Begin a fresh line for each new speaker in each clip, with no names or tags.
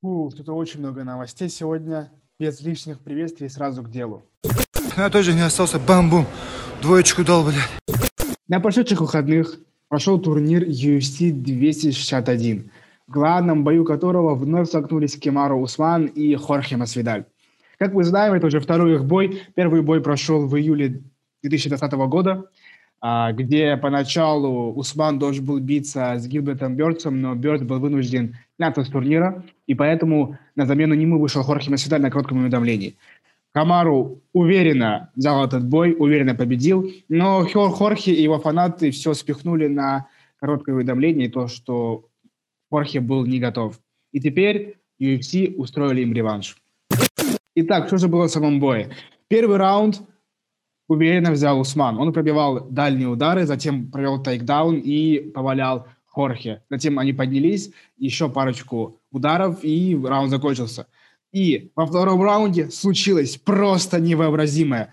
Фу, тут очень много новостей сегодня. Без лишних приветствий сразу к делу.
Я тоже не остался, бам-бум. Двоечку дал, блядь.
На прошедших выходных прошел турнир UFC 261, в главном бою которого вновь столкнулись Кемару Усман и Хорхе Масвидаль. Как мы знаем, это уже второй их бой. Первый бой прошел в июле 2020 года, а, где поначалу Усман должен был биться с Гилбертом Бёрдсом, но Бёрд был вынужден сняться с турнира, и поэтому на замену нему вышел Хорхе Масвидаль на коротком уведомлении. Камару уверенно взял этот бой, уверенно победил, но Хорхе и его фанаты все спихнули на короткое уведомление, то, что Хорхе был не готов. И теперь UFC устроили им реванш. Итак, что же было в самом бое? Первый раунд уверенно взял Усман. Он пробивал дальние удары, затем провел тайкдаун и повалял Хорхе. Затем они поднялись, еще парочку ударов, и раунд закончился. И во втором раунде случилось просто невообразимое.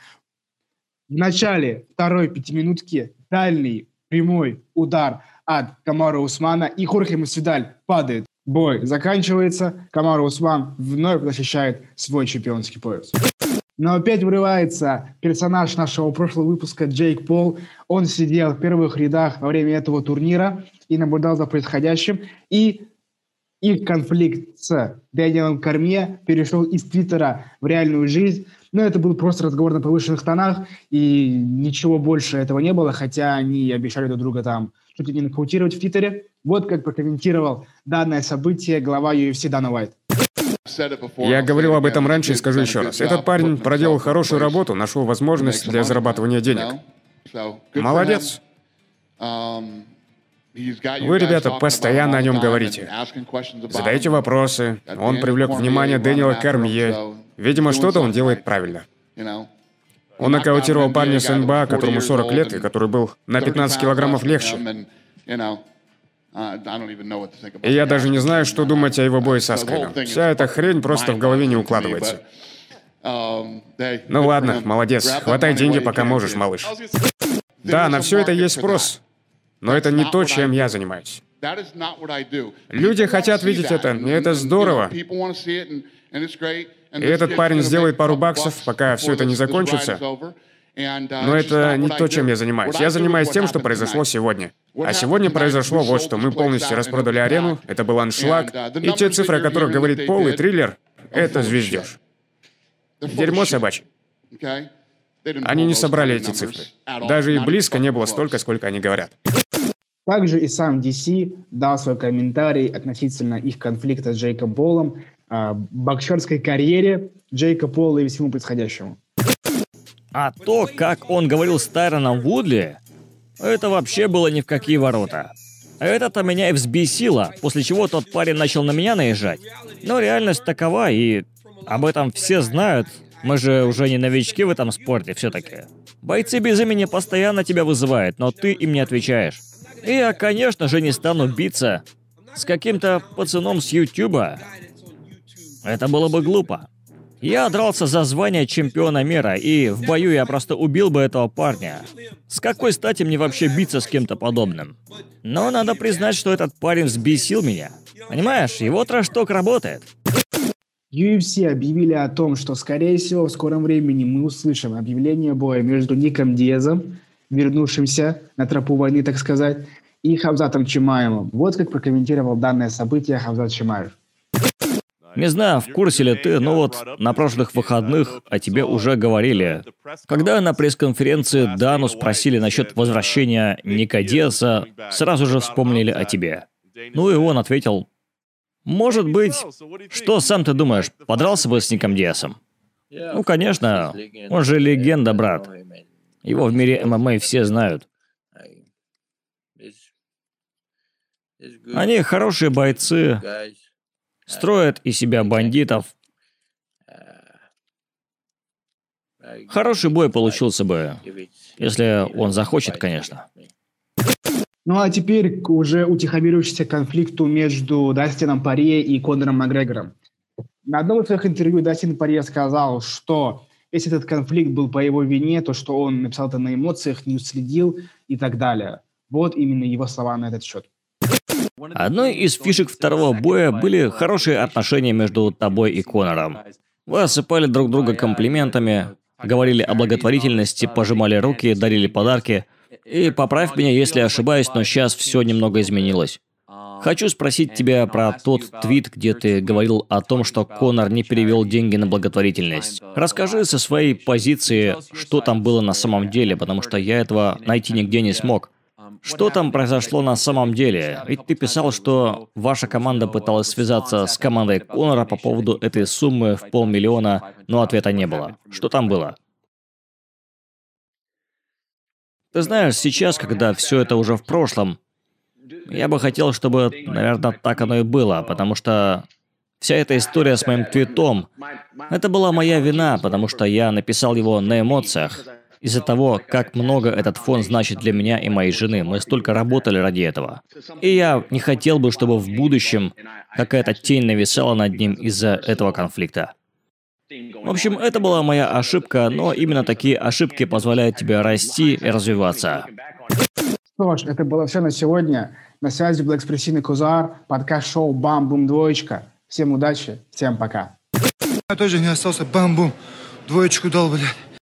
В начале второй пятиминутки дальний прямой удар от Камара Усмана, и Хорхе Масвидаль падает. Бой заканчивается, Камара Усман вновь защищает свой чемпионский пояс. Но опять вырывается персонаж нашего прошлого выпуска Джейк Пол. Он сидел в первых рядах во время этого турнира и наблюдал за происходящим. И их конфликт с Дэниелом Корме перешел из Твиттера в реальную жизнь. Но это был просто разговор на повышенных тонах, и ничего больше этого не было, хотя они обещали друг друга там что-то не нокаутировать в Твиттере. Вот как прокомментировал данное событие глава UFC Дана Уайт.
Я говорил об этом раньше и скажу еще раз. Этот парень проделал хорошую работу, нашел возможность для зарабатывания денег. Молодец. Вы, ребята, постоянно о нем говорите. Задаете вопросы. Он привлек внимание Дэниела Кармье. Видимо, что-то он делает правильно. Он нокаутировал парня с НБА, которому 40 лет, и который был на 15 килограммов легче. И я даже не знаю, что думать о его бое со Скайном. Вся эта хрень просто в голове не укладывается. Ну ладно, молодец. Хватай деньги, пока можешь, малыш. Да, на все это есть спрос. Но это не то, чем я занимаюсь. Люди хотят видеть это, и это здорово. И этот парень сделает пару баксов, пока все это не закончится. Но это не то, чем я занимаюсь. Я занимаюсь тем, что произошло сегодня. А сегодня произошло вот что. Мы полностью распродали арену, это был аншлаг, и те цифры, о которых говорит Пол и Триллер, это звездеж. Дерьмо собачье. Они не собрали эти цифры. Даже и близко не было столько, сколько они говорят.
Также и сам DC дал свой комментарий относительно их конфликта с Джейком Полом, э, боксерской карьере Джейка Пола и всему происходящему.
А то, как он говорил с Вудли, это вообще было ни в какие ворота. Это-то меня и взбесило, после чего тот парень начал на меня наезжать. Но реальность такова, и об этом все знают. Мы же уже не новички в этом спорте все-таки. Бойцы без имени постоянно тебя вызывают, но ты им не отвечаешь. И я, конечно же, не стану биться с каким-то пацаном с Ютуба. Это было бы глупо. Я дрался за звание чемпиона мира, и в бою я просто убил бы этого парня. С какой стати мне вообще биться с кем-то подобным? Но надо признать, что этот парень взбесил меня. Понимаешь, его трэш-ток работает.
UFC объявили о том, что, скорее всего, в скором времени мы услышим объявление боя между Ником Диезом, вернувшимся на тропу войны, так сказать, и Хавзатом Чимаевым. Вот как прокомментировал данное событие Хавзат Чимаев.
Не знаю, в курсе ли ты, но вот на прошлых выходных о тебе уже говорили. Когда на пресс-конференции Дану спросили насчет возвращения Ника Диаса, сразу же вспомнили о тебе. Ну и он ответил, может быть, что сам ты думаешь, подрался бы с Ником Диасом? Ну, конечно, он же легенда, брат. Его в мире ММА все знают. Они хорошие бойцы, строят из себя бандитов. Хороший бой получился бы, если он захочет, конечно.
Ну а теперь к уже утихомирившемуся конфликту между Дастином Парье и Конором Макгрегором. На одном из своих интервью Дастин Парье сказал, что если этот конфликт был по его вине, то что он написал это на эмоциях, не уследил и так далее. Вот именно его слова на этот счет.
Одной из фишек второго боя были хорошие отношения между тобой и Конором. Вы осыпали друг друга комплиментами, говорили о благотворительности, пожимали руки, дарили подарки. И поправь меня, если ошибаюсь, но сейчас все немного изменилось. Хочу спросить тебя про тот твит, где ты говорил о том, что Конор не перевел деньги на благотворительность. Расскажи со своей позиции, что там было на самом деле, потому что я этого найти нигде не смог. Что там произошло на самом деле? Ведь ты писал, что ваша команда пыталась связаться с командой Конора по поводу этой суммы в полмиллиона, но ответа не было. Что там было? Ты знаешь, сейчас, когда все это уже в прошлом, я бы хотел, чтобы, наверное, так оно и было, потому что вся эта история с моим твитом, это была моя вина, потому что я написал его на эмоциях. Из-за того, как много этот фон значит для меня и моей жены. Мы столько работали ради этого. И я не хотел бы, чтобы в будущем какая-то тень нависала над ним из-за этого конфликта. В общем, это была моя ошибка, но именно такие ошибки позволяют тебе расти и развиваться.
Что ж, это было все на сегодня. На связи был экспрессивный Кузар, подкаст-шоу «Бам-бум двоечка». Всем удачи, всем пока.
Я тоже не остался, бам-бум, двоечку дал, блядь.